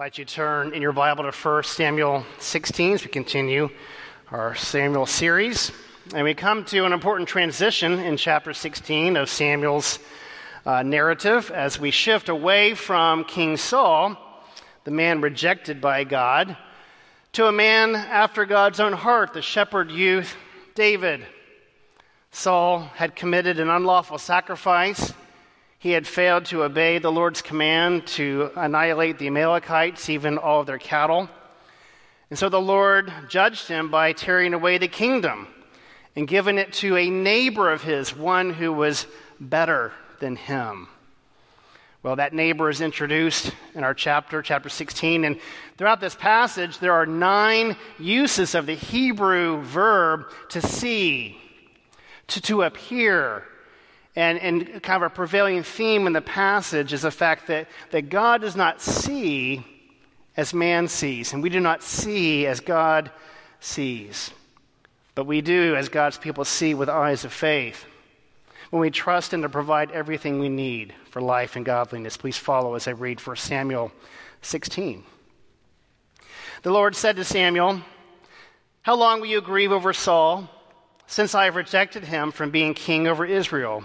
Invite you to turn in your Bible to 1 Samuel 16 as we continue our Samuel series. And we come to an important transition in chapter 16 of Samuel's uh, narrative as we shift away from King Saul, the man rejected by God, to a man after God's own heart, the shepherd youth, David. Saul had committed an unlawful sacrifice. He had failed to obey the Lord's command to annihilate the Amalekites, even all of their cattle. And so the Lord judged him by tearing away the kingdom and giving it to a neighbor of his, one who was better than him. Well, that neighbor is introduced in our chapter, chapter 16. And throughout this passage, there are nine uses of the Hebrew verb to see, to, to appear. And, and kind of a prevailing theme in the passage is the fact that, that God does not see as man sees, and we do not see as God sees. But we do, as God's people, see with eyes of faith. When we trust Him to provide everything we need for life and godliness, please follow as I read 1 Samuel 16. The Lord said to Samuel, How long will you grieve over Saul, since I have rejected him from being king over Israel?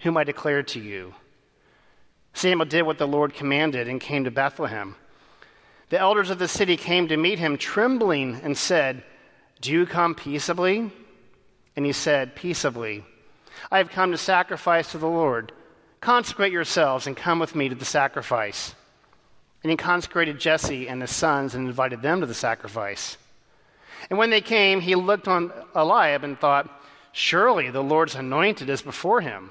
whom I declared to you. Samuel did what the Lord commanded and came to Bethlehem. The elders of the city came to meet him, trembling, and said, Do you come peaceably? And he said, Peaceably. I have come to sacrifice to the Lord. Consecrate yourselves and come with me to the sacrifice. And he consecrated Jesse and his sons and invited them to the sacrifice. And when they came, he looked on Eliab and thought, Surely the Lord's anointed is before him.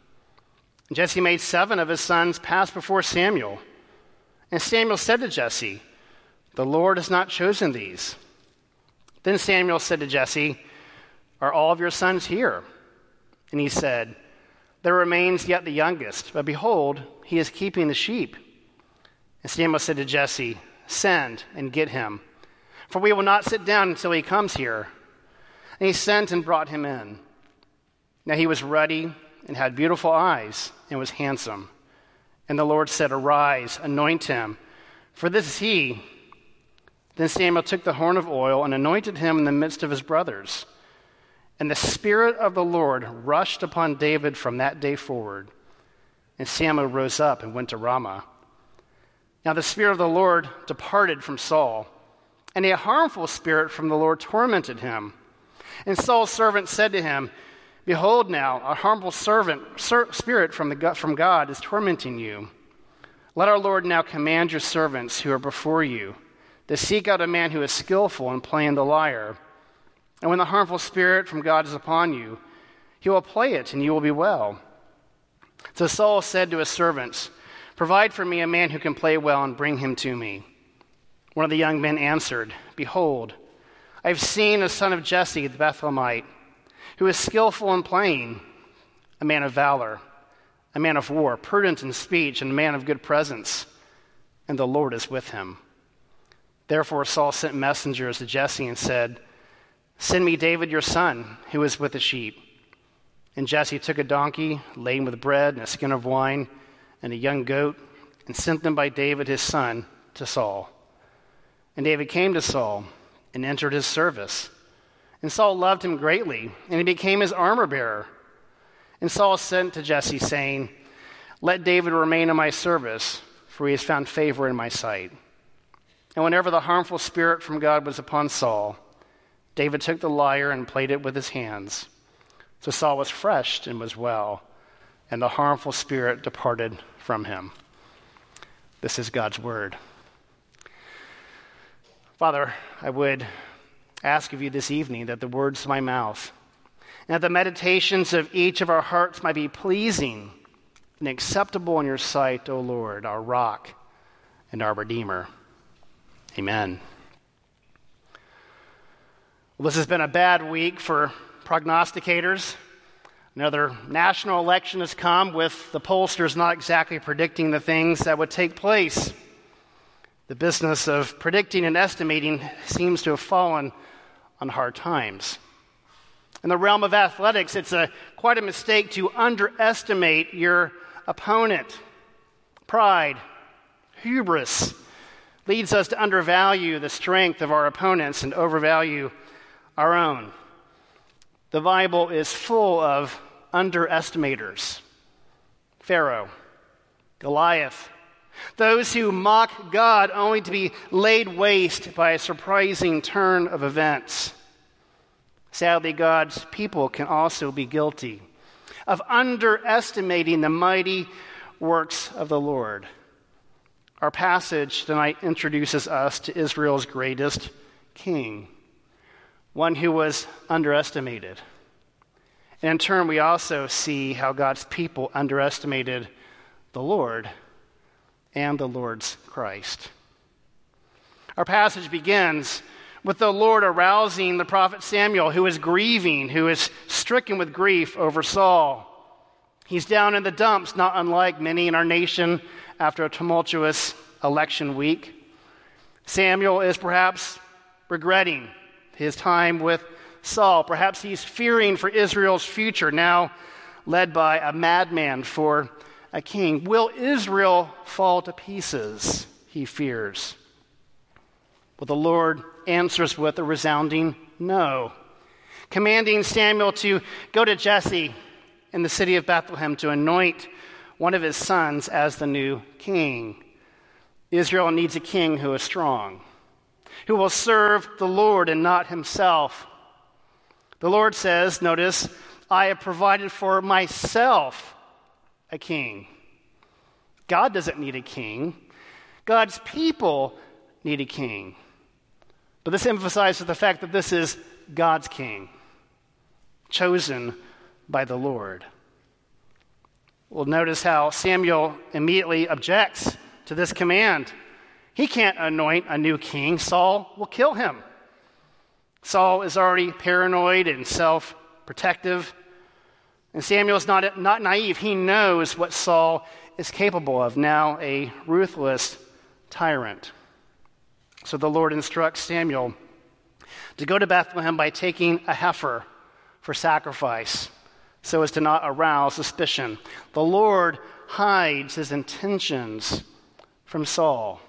Jesse made seven of his sons pass before Samuel. And Samuel said to Jesse, The Lord has not chosen these. Then Samuel said to Jesse, Are all of your sons here? And he said, There remains yet the youngest, but behold, he is keeping the sheep. And Samuel said to Jesse, Send and get him, for we will not sit down until he comes here. And he sent and brought him in. Now he was ruddy and had beautiful eyes and was handsome. And the Lord said, Arise, anoint him, for this is he. Then Samuel took the horn of oil and anointed him in the midst of his brothers. And the Spirit of the Lord rushed upon David from that day forward. And Samuel rose up and went to Ramah. Now the Spirit of the Lord departed from Saul, and a harmful spirit from the Lord tormented him. And Saul's servant said to him, Behold, now, a harmful servant, spirit from, the, from God is tormenting you. Let our Lord now command your servants who are before you to seek out a man who is skillful in playing the lyre. And when the harmful spirit from God is upon you, he will play it, and you will be well. So Saul said to his servants, Provide for me a man who can play well, and bring him to me. One of the young men answered, Behold, I have seen a son of Jesse the Bethlehemite who is skillful in playing, a man of valor, a man of war, prudent in speech, and a man of good presence, and the Lord is with him. Therefore, Saul sent messengers to Jesse and said, Send me David your son, who is with the sheep. And Jesse took a donkey laden with bread and a skin of wine and a young goat and sent them by David his son to Saul. And David came to Saul and entered his service. And Saul loved him greatly, and he became his armor bearer. And Saul sent to Jesse, saying, Let David remain in my service, for he has found favor in my sight. And whenever the harmful spirit from God was upon Saul, David took the lyre and played it with his hands. So Saul was refreshed and was well, and the harmful spirit departed from him. This is God's word. Father, I would ask of you this evening that the words of my mouth and that the meditations of each of our hearts might be pleasing and acceptable in your sight, O Lord, our rock and our Redeemer. Amen. Well, this has been a bad week for prognosticators. Another national election has come with the pollsters not exactly predicting the things that would take place. The business of predicting and estimating seems to have fallen on hard times. In the realm of athletics, it's a, quite a mistake to underestimate your opponent. Pride, hubris leads us to undervalue the strength of our opponents and overvalue our own. The Bible is full of underestimators Pharaoh, Goliath, those who mock God only to be laid waste by a surprising turn of events. Sadly, God's people can also be guilty of underestimating the mighty works of the Lord. Our passage tonight introduces us to Israel's greatest king one who was underestimated. And in turn, we also see how God's people underestimated the Lord and the Lord's Christ. Our passage begins with the Lord arousing the prophet Samuel, who is grieving, who is stricken with grief over Saul. He's down in the dumps, not unlike many in our nation after a tumultuous election week. Samuel is perhaps regretting his time with Saul. Perhaps he's fearing for Israel's future, now led by a madman for a king. Will Israel fall to pieces? He fears. Well, the Lord answers with a resounding no, commanding Samuel to go to Jesse in the city of Bethlehem to anoint one of his sons as the new king. Israel needs a king who is strong who will serve the Lord and not himself. The Lord says, notice, I have provided for myself a king. God doesn't need a king, God's people need a king. But this emphasizes the fact that this is God's king, chosen by the Lord. Well, notice how Samuel immediately objects to this command. He can't anoint a new king. Saul will kill him. Saul is already paranoid and self protective. And Samuel is not, not naive. He knows what Saul is capable of, now a ruthless tyrant. So the Lord instructs Samuel to go to Bethlehem by taking a heifer for sacrifice so as to not arouse suspicion. The Lord hides his intentions from Saul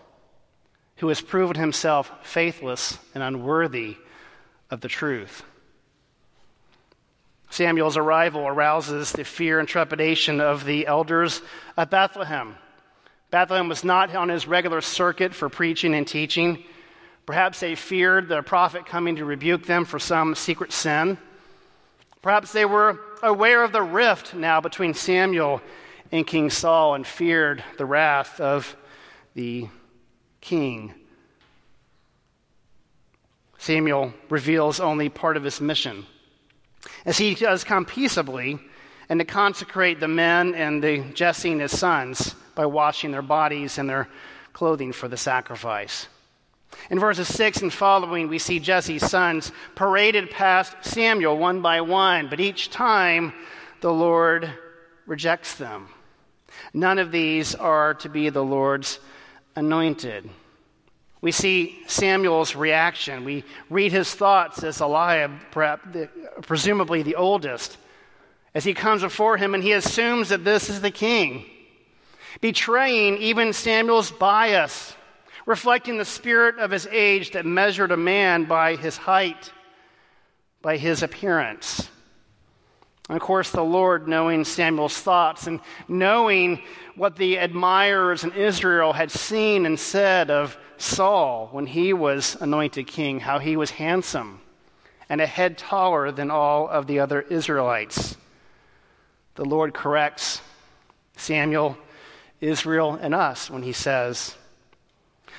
who has proven himself faithless and unworthy of the truth. Samuel's arrival arouses the fear and trepidation of the elders at Bethlehem. Bethlehem was not on his regular circuit for preaching and teaching. Perhaps they feared the prophet coming to rebuke them for some secret sin. Perhaps they were aware of the rift now between Samuel and King Saul and feared the wrath of the king. Samuel reveals only part of his mission. As he does come peaceably and to consecrate the men and the Jesse and his sons by washing their bodies and their clothing for the sacrifice. In verses 6 and following, we see Jesse's sons paraded past Samuel one by one, but each time the Lord rejects them. None of these are to be the Lord's anointed. We see Samuel's reaction. We read his thoughts as Eliab, presumably the oldest, as he comes before him and he assumes that this is the king, betraying even Samuel's bias, reflecting the spirit of his age that measured a man by his height, by his appearance. And of course, the Lord, knowing Samuel's thoughts and knowing what the admirers in Israel had seen and said of Saul when he was anointed king, how he was handsome and a head taller than all of the other Israelites. The Lord corrects Samuel, Israel, and us when he says,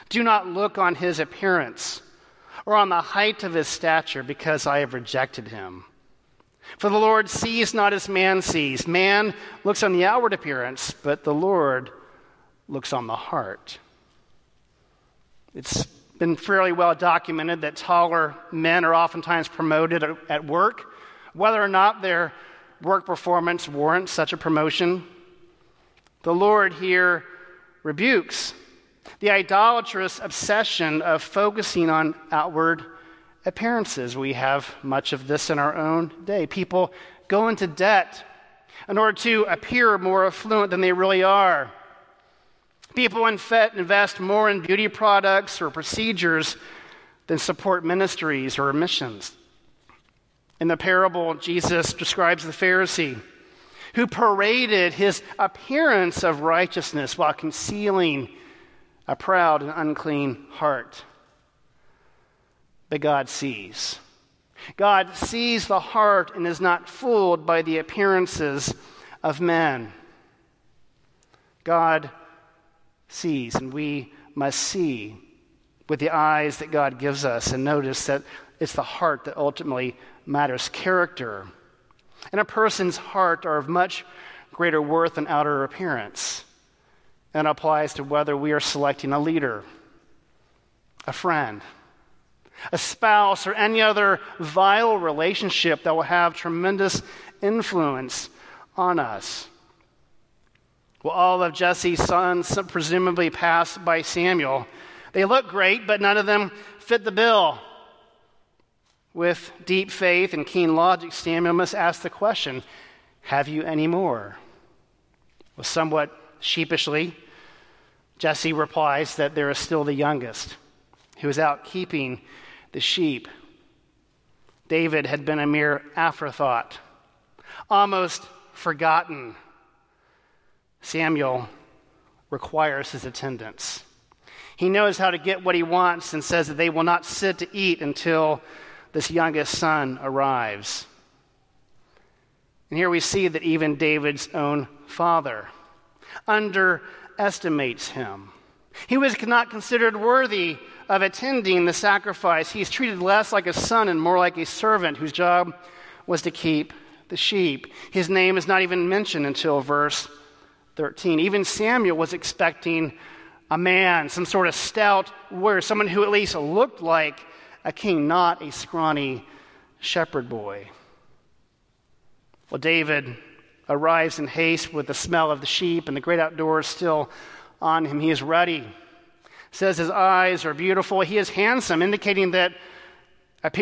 Do not look on his appearance or on the height of his stature, because I have rejected him. For the Lord sees not as man sees. Man looks on the outward appearance, but the Lord looks on the heart. It's been fairly well documented that taller men are oftentimes promoted at work, whether or not their work performance warrants such a promotion. The Lord here rebukes the idolatrous obsession of focusing on outward appearances. We have much of this in our own day. People go into debt in order to appear more affluent than they really are. People invest more in beauty products or procedures than support ministries or missions. In the parable, Jesus describes the Pharisee who paraded his appearance of righteousness while concealing a proud and unclean heart that God sees. God sees the heart and is not fooled by the appearances of men. God sees, and we must see with the eyes that God gives us and notice that it's the heart that ultimately matters. Character and a person's heart are of much greater worth than outer appearance. And applies to whether we are selecting a leader, a friend, a spouse, or any other vile relationship that will have tremendous influence on us. Well, all of Jesse's sons presumably passed by Samuel. They look great, but none of them fit the bill. With deep faith and keen logic, Samuel must ask the question Have you any more? Well, somewhat sheepishly, Jesse replies that there is still the youngest who is out keeping the sheep. David had been a mere afterthought, almost forgotten. Samuel requires his attendance. He knows how to get what he wants and says that they will not sit to eat until this youngest son arrives. And here we see that even David's own father underestimates him. He was not considered worthy of attending the sacrifice. He's treated less like a son and more like a servant whose job was to keep the sheep. His name is not even mentioned until verse 13. Even Samuel was expecting a man, some sort of stout warrior, someone who at least looked like a king, not a scrawny shepherd boy. Well, David arrives in haste with the smell of the sheep and the great outdoors still on him. He is ready. Says his eyes are beautiful. He is handsome, indicating that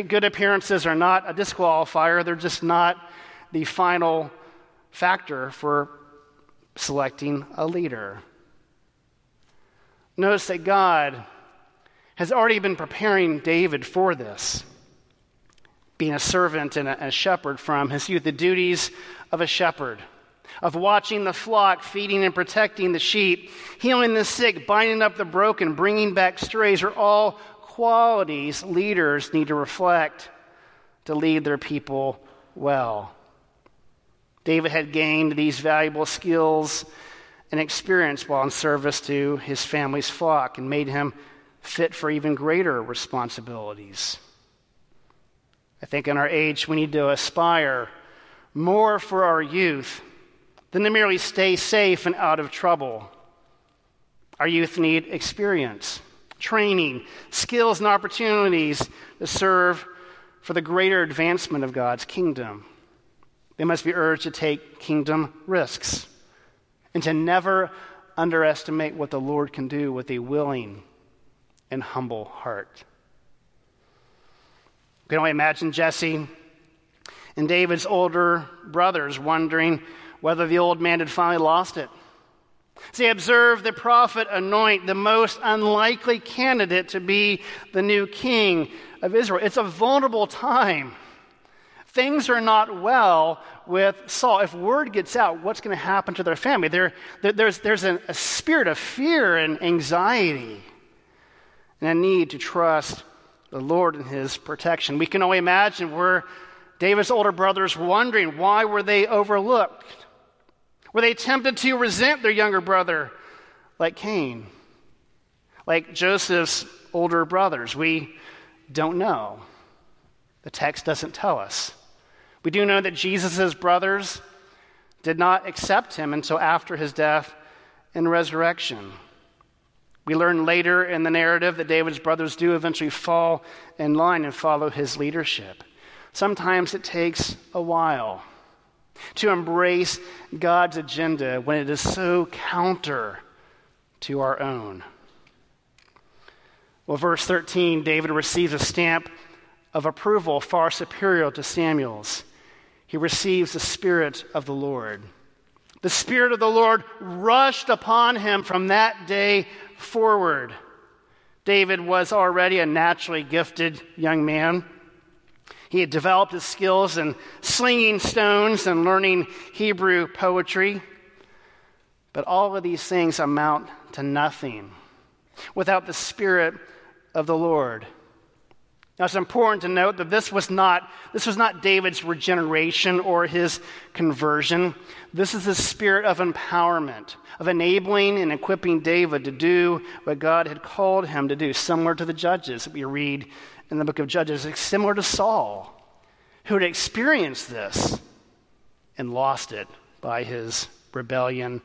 good appearances are not a disqualifier. They're just not the final factor for selecting a leader. Notice that God has already been preparing David for this, being a servant and a, shepherd from his youth, the duties of a shepherd of watching the flock, feeding and protecting the sheep, healing the sick, binding up the broken, bringing back strays are all qualities leaders need to reflect to lead their people well. David had gained these valuable skills and experience while in service to his family's flock and made him fit for even greater responsibilities. I think in our age we need to aspire more for our youth than to merely stay safe and out of trouble. Our youth need experience, training, skills, and opportunities to serve for the greater advancement of God's kingdom. They must be urged to take kingdom risks and to never underestimate what the Lord can do with a willing and humble heart. You can only imagine Jesse and David's older brothers wondering whether the old man had finally lost it. See, observe the prophet anoint the most unlikely candidate to be the new king of Israel. It's a vulnerable time. Things are not well with Saul. If word gets out, what's going to happen to their family? There, there there's there's a, a spirit of fear and anxiety and a need to trust the Lord and his protection. We can only imagine where David's older brothers wondering why were they overlooked? Were they tempted to resent their younger brother like Cain? Like Joseph's older brothers? We don't know. The text doesn't tell us. We do know that Jesus' brothers did not accept him until after his death and resurrection. We learn later in the narrative that David's brothers do eventually fall in line and follow his leadership. Sometimes it takes a while to embrace God's agenda when it is so counter to our own. Well, verse 13, David receives a stamp of approval far superior to Samuel's. He receives the Spirit of the Lord. The Spirit of the Lord rushed upon him from that day forward. David was already a naturally gifted young man. He had developed his skills in slinging stones and learning Hebrew poetry. But all of these things amount to nothing without the Spirit of the Lord. Now, it's important to note that this was not, this was not David's regeneration or his conversion. This is the spirit of empowerment, of enabling and equipping David to do what God had called him to do, similar to the judges that we read in the book of Judges, similar to Saul, who had experienced this and lost it by his rebellion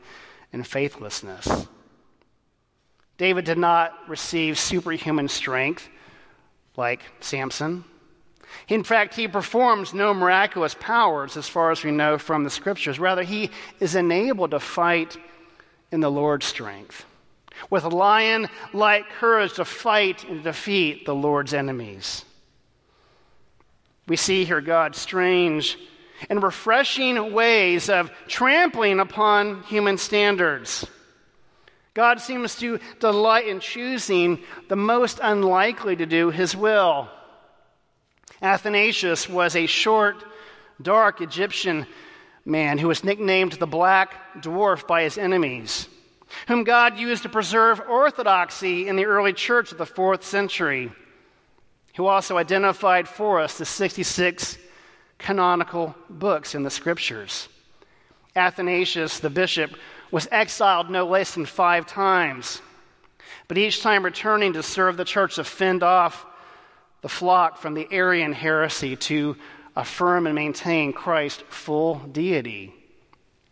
and faithlessness. David did not receive superhuman strength like Samson. In fact, he performs no miraculous powers as far as we know from the scriptures. Rather, he is enabled to fight in the Lord's strength with lion like courage to fight and defeat the Lord's enemies. We see here God's strange and refreshing ways of trampling upon human standards. God seems to delight in choosing the most unlikely to do his will. Athanasius was a short, dark Egyptian man who was nicknamed the Black Dwarf by his enemies whom God used to preserve orthodoxy in the early church of the fourth century, who also identified for us the 66 canonical books in the scriptures. Athanasius, the bishop, was exiled no less than five times, but each time returning to serve the church to fend off the flock from the Arian heresy to affirm and maintain Christ's full deity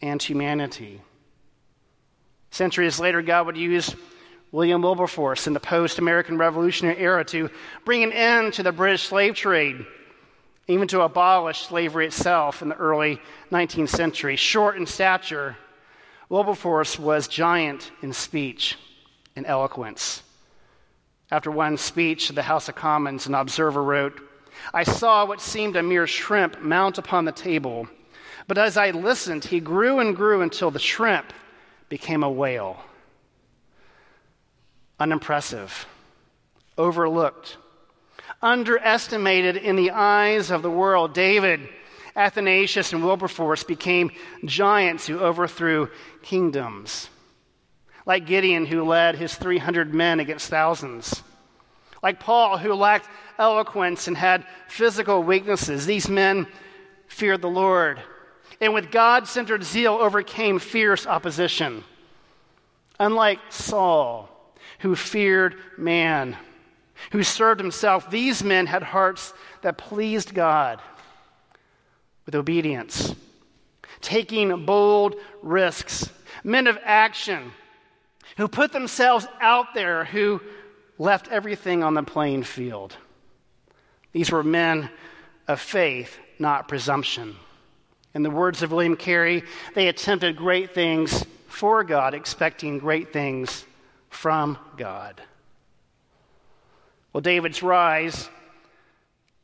and humanity. Centuries later, God would use William Wilberforce in the post American Revolutionary era to bring an end to the British slave trade, even to abolish slavery itself in the early 19th century. Short in stature, Wilberforce was giant in speech and eloquence. After one speech to the House of Commons, an observer wrote, I saw what seemed a mere shrimp mount upon the table, but as I listened, he grew and grew until the shrimp became a whale. Unimpressive, overlooked, underestimated in the eyes of the world. David, Athanasius, and Wilberforce became giants who overthrew kingdoms. Like Gideon, who led his 300 men against thousands. Like Paul, who lacked eloquence and had physical weaknesses. These men feared the Lord and with God centered zeal overcame fierce opposition. Unlike Saul, who feared man, who served himself, these men had hearts that pleased God with obedience, taking bold risks, men of action who put themselves out there, who left everything on the playing field. These were men of faith, not presumption. In the words of William Carey, they attempted great things for God, expecting great things from God. Well, David's rise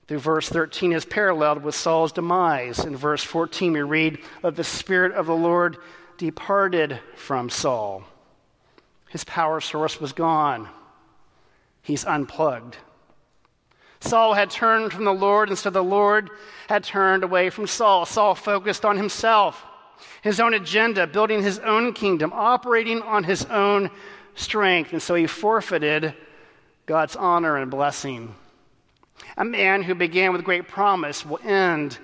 through verse 13 is paralleled with Saul's demise. In verse 14, we read that the Spirit of the Lord departed from Saul. His power source was gone, he's unplugged. Saul had turned from the Lord, and so the Lord had turned away from Saul. Saul focused on himself, his own agenda, building his own kingdom, operating on his own strength, and so he forfeited God's honor and blessing. A man who began with great promise will end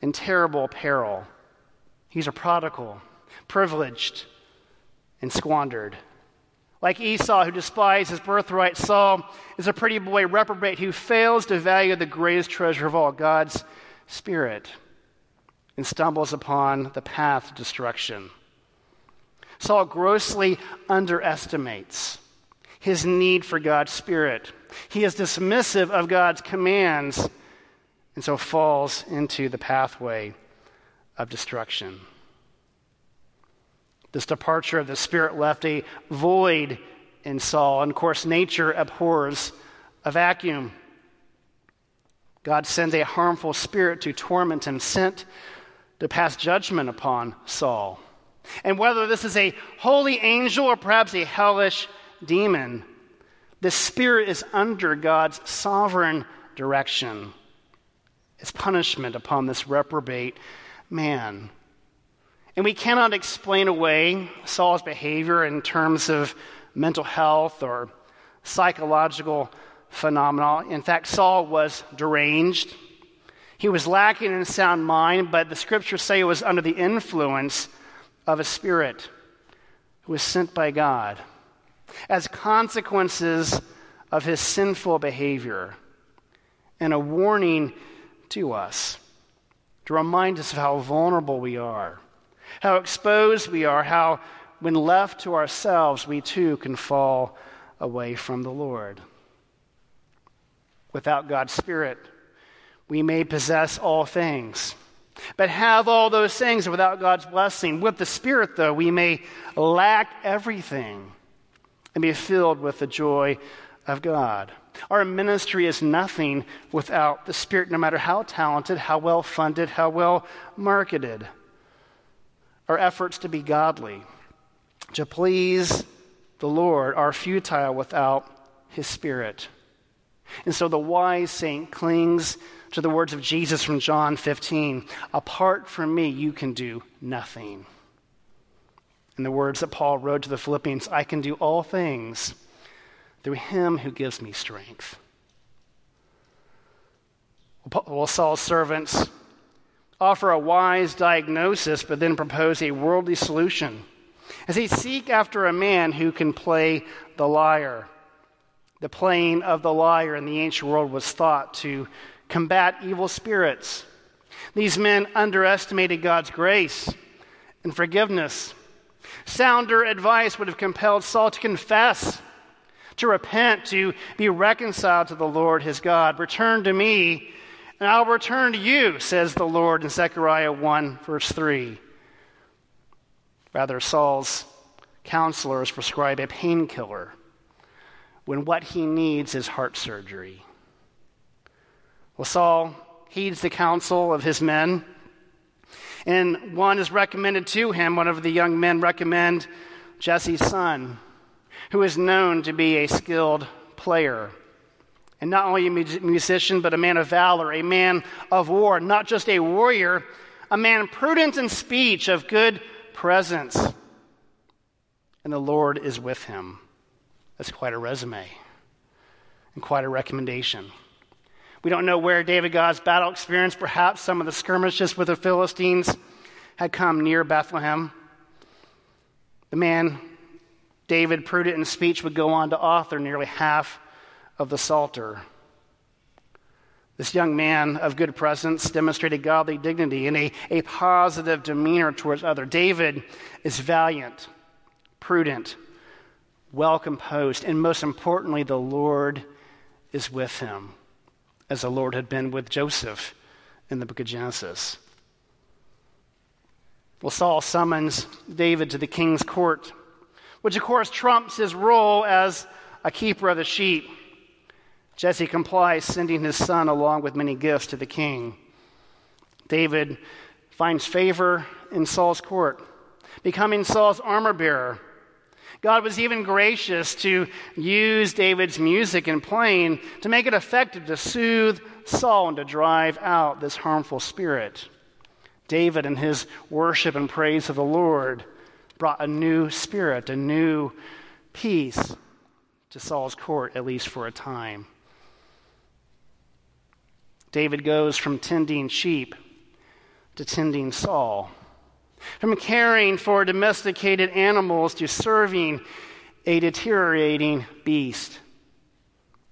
in terrible peril. He's a prodigal, privileged, and squandered. Like Esau, who despised his birthright, Saul is a pretty boy reprobate who fails to value the greatest treasure of all, God's Spirit, and stumbles upon the path to destruction. Saul grossly underestimates his need for God's Spirit. He is dismissive of God's commands and so falls into the pathway of destruction. This departure of the Spirit left a void in Saul, and of course, nature abhors a vacuum. God sends a harmful spirit to torment him, sent to pass judgment upon Saul. And whether this is a holy angel or perhaps a hellish demon. The Spirit is under God's sovereign direction. It's punishment upon this reprobate man. And we cannot explain away Saul's behavior in terms of mental health or psychological phenomena. In fact, Saul was deranged. He was lacking in sound mind, but the scriptures say he was under the influence of a spirit who was sent by God as consequences of his sinful behavior and a warning to us to remind us of how vulnerable we are, how exposed we are, how, when left to ourselves, we too can fall away from the Lord. Without God's Spirit, we may possess all things, but have all those things without God's blessing. With the Spirit, though, we may lack everything and be filled with the joy of God. Our ministry is nothing without the Spirit, no matter how talented, how well funded, how well marketed. Our efforts to be godly, to please the Lord, are futile without His Spirit. And so the wise saint clings to the words of Jesus from John 15 Apart from me, you can do nothing. In the words that Paul wrote to the Philippians, I can do all things through him who gives me strength. Well, Saul's servants offer a wise diagnosis, but then propose a worldly solution as they seek after a man who can play the lyre. The playing of the lyre in the ancient world was thought to combat evil spirits. These men underestimated God's grace and forgiveness Sounder advice would have compelled Saul to confess, to repent, to be reconciled to the Lord his God. Return to me, and I'll return to you, says the Lord in Zechariah 1, verse 3. Rather, Saul's counselors prescribe a painkiller when what he needs is heart surgery. Well, Saul heeds the counsel of his men and one is recommended to him. One of the young men recommend Jesse's son, who is known to be a skilled player. And not only a musician, but a man of valor, a man of war, not just a warrior, a man prudent in speech, of good presence. And the Lord is with him. That's quite a resume and quite a recommendation. We don't know where David God's battle experience, perhaps some of the skirmishes with the Philistines had come near Bethlehem. The man, David, prudent in speech, would go on to author nearly half of the Psalter. This young man of good presence demonstrated godly dignity and a, a positive demeanor towards others. David is valiant, prudent, well composed, and most importantly, the Lord is with him as the Lord had been with Joseph in the book of Genesis. Well, Saul summons David to the king's court, which of course trumps his role as a keeper of the sheep. Jesse complies, sending his son along with many gifts to the king. David finds favor in Saul's court, becoming Saul's armor bearer. God was even gracious to use David's music and playing to make it effective to soothe Saul and to drive out this harmful spirit. David and his worship and praise of the Lord brought a new spirit, a new peace to Saul's court, at least for a time. David goes from tending sheep to tending Saul, from caring for domesticated animals to serving a deteriorating beast.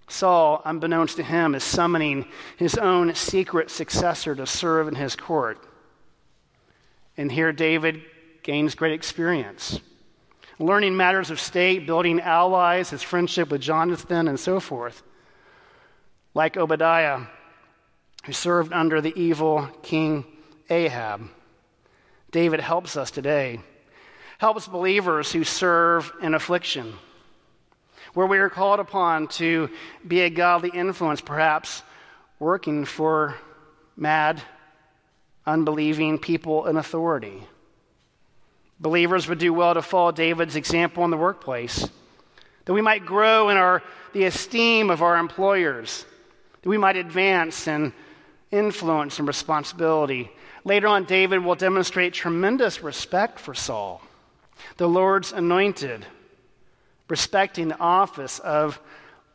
Saul, unbeknownst to him, is summoning his own secret successor to serve in his court. And here David gains great experience, learning matters of state, building allies, his friendship with Jonathan, and so forth. Like Obadiah, who served under the evil king Ahab. David helps us today, helps believers who serve in affliction, where we are called upon to be a godly influence, perhaps working for mad, unbelieving people in authority. Believers would do well to follow David's example in the workplace, that we might grow in our, the esteem of our employers, that we might advance in influence and responsibility. Later on, David will demonstrate tremendous respect for Saul, the Lord's anointed, respecting the office of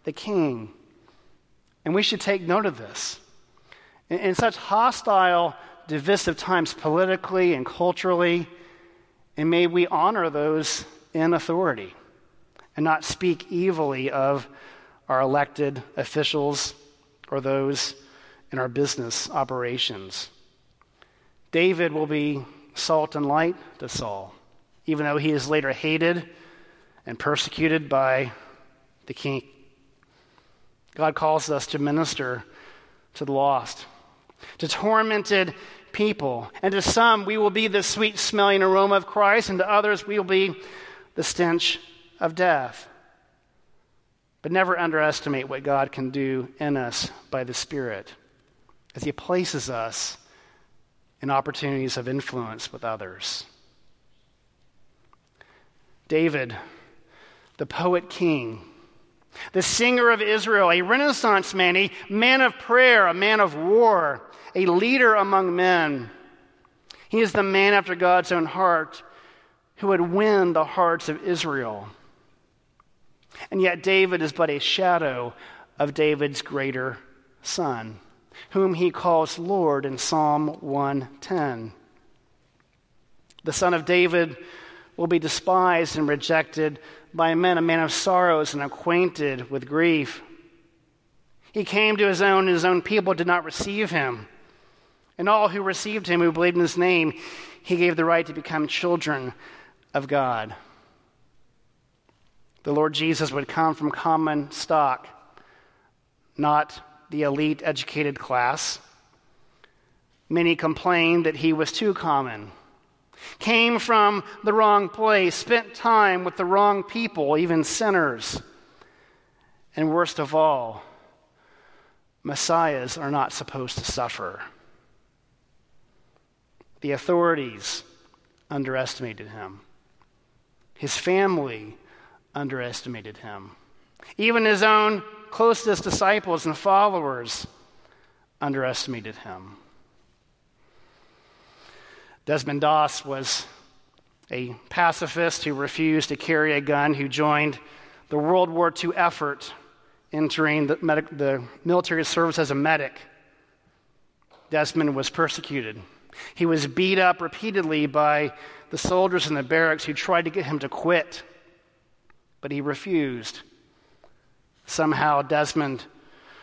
the king. And we should take note of this. In, in such hostile, divisive times, politically and culturally, and may we honor those in authority and not speak evilly of our elected officials or those in our business operations. David will be salt and light to Saul, even though he is later hated and persecuted by the king. God calls us to minister to the lost, to tormented people. And to some, we will be the sweet smelling aroma of Christ, and to others, we will be the stench of death. But never underestimate what God can do in us by the Spirit as He places us in opportunities of influence with others. David, the poet king, the singer of Israel, a Renaissance man, a man of prayer, a man of war, a leader among men. He is the man after God's own heart who would win the hearts of Israel. And yet, David is but a shadow of David's greater son whom he calls Lord in Psalm 110. The son of David will be despised and rejected by men, a man of sorrows and acquainted with grief. He came to his own, and his own people did not receive him. And all who received him, who believed in his name, he gave the right to become children of God. The Lord Jesus would come from common stock, not the elite educated class. Many complained that he was too common, came from the wrong place, spent time with the wrong people, even sinners. And worst of all, messiahs are not supposed to suffer. The authorities underestimated him. His family underestimated him. Even his own closest disciples and followers underestimated him. Desmond Doss was a pacifist who refused to carry a gun, who joined the World War II effort, entering the, the military service as a medic. Desmond was persecuted. He was beat up repeatedly by the soldiers in the barracks who tried to get him to quit, but he refused. Somehow, Desmond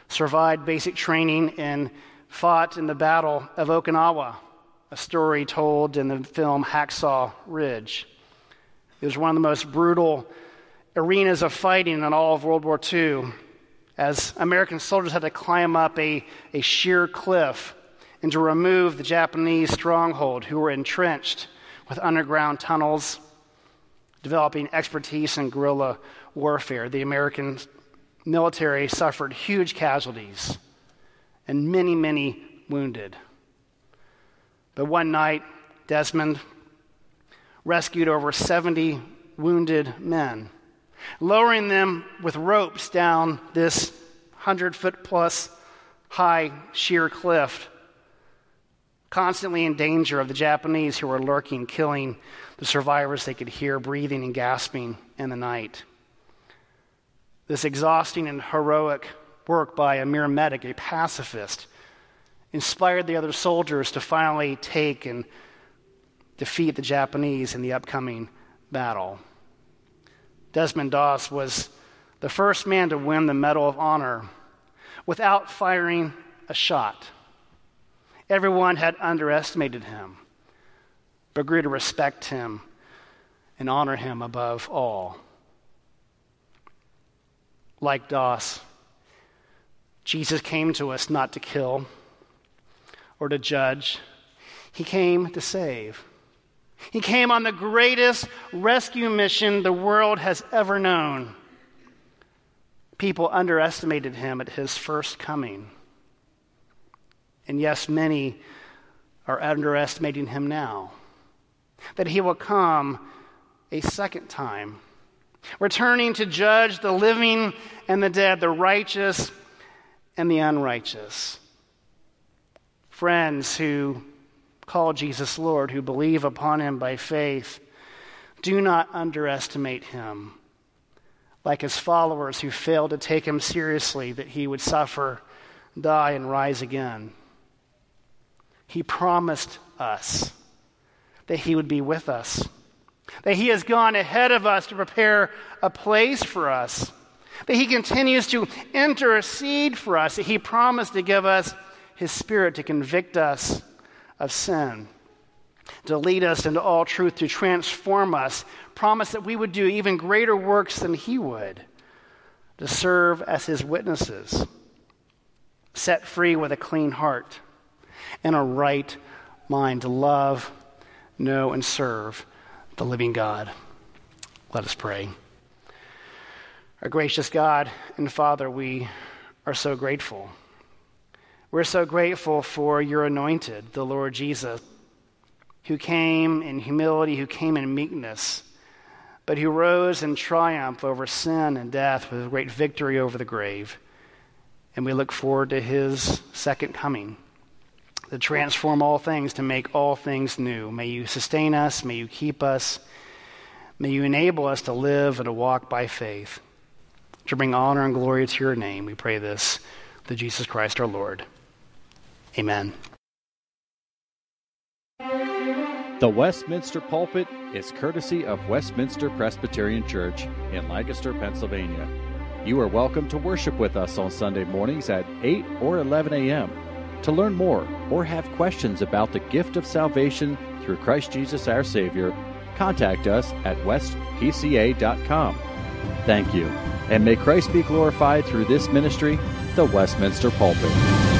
survived basic training and fought in the Battle of Okinawa, a story told in the film Hacksaw Ridge. It was one of the most brutal arenas of fighting in all of World War II, as American soldiers had to climb up a, a sheer cliff and to remove the Japanese stronghold, who were entrenched with underground tunnels, developing expertise in guerrilla warfare. The American military suffered huge casualties and many, many wounded. But one night, Desmond rescued over 70 wounded men, lowering them with ropes down this 100 foot plus high sheer cliff, constantly in danger of the Japanese who were lurking, killing the survivors they could hear breathing and gasping in the night. This exhausting and heroic work by a mere medic, a pacifist, inspired the other soldiers to finally take and defeat the Japanese in the upcoming battle. Desmond Doss was the first man to win the Medal of Honor without firing a shot. Everyone had underestimated him, but grew to respect him and honor him above all. Like Doss, Jesus came to us not to kill or to judge, he came to save. He came on the greatest rescue mission the world has ever known. People underestimated him at his first coming. And yes, many are underestimating him now. That he will come a second time, returning to judge the living and the dead, the righteous and the unrighteous. Friends who call Jesus Lord, who believe upon him by faith, do not underestimate him. Like his followers who failed to take him seriously, that he would suffer, die, and rise again. He promised us that he would be with us, that he has gone ahead of us to prepare a place for us, that he continues to intercede for us, that he promised to give us his spirit to convict us of sin, to lead us into all truth, to transform us, promised that we would do even greater works than he would, to serve as his witnesses, set free with a clean heart and a right mind to love, know, and serve the living God. Let us pray. Our gracious God and Father, we are so grateful. We're so grateful for your anointed, the Lord Jesus, who came in humility, who came in meekness, but who rose in triumph over sin and death with a great victory over the grave. And we look forward to his second coming to transform all things, to make all things new. May you sustain us, may you keep us, may you enable us to live and to walk by faith, to bring honor and glory to your name. We pray this through Jesus Christ our Lord. Amen. The Westminster Pulpit is courtesy of Westminster Presbyterian Church in Lancaster, Pennsylvania. You are welcome to worship with us on Sunday mornings at 8 or 11 a.m. To learn more or have questions about the gift of salvation through Christ Jesus our Savior, contact us at westpca.com. Thank you, and may Christ be glorified through this ministry, the Westminster Pulpit.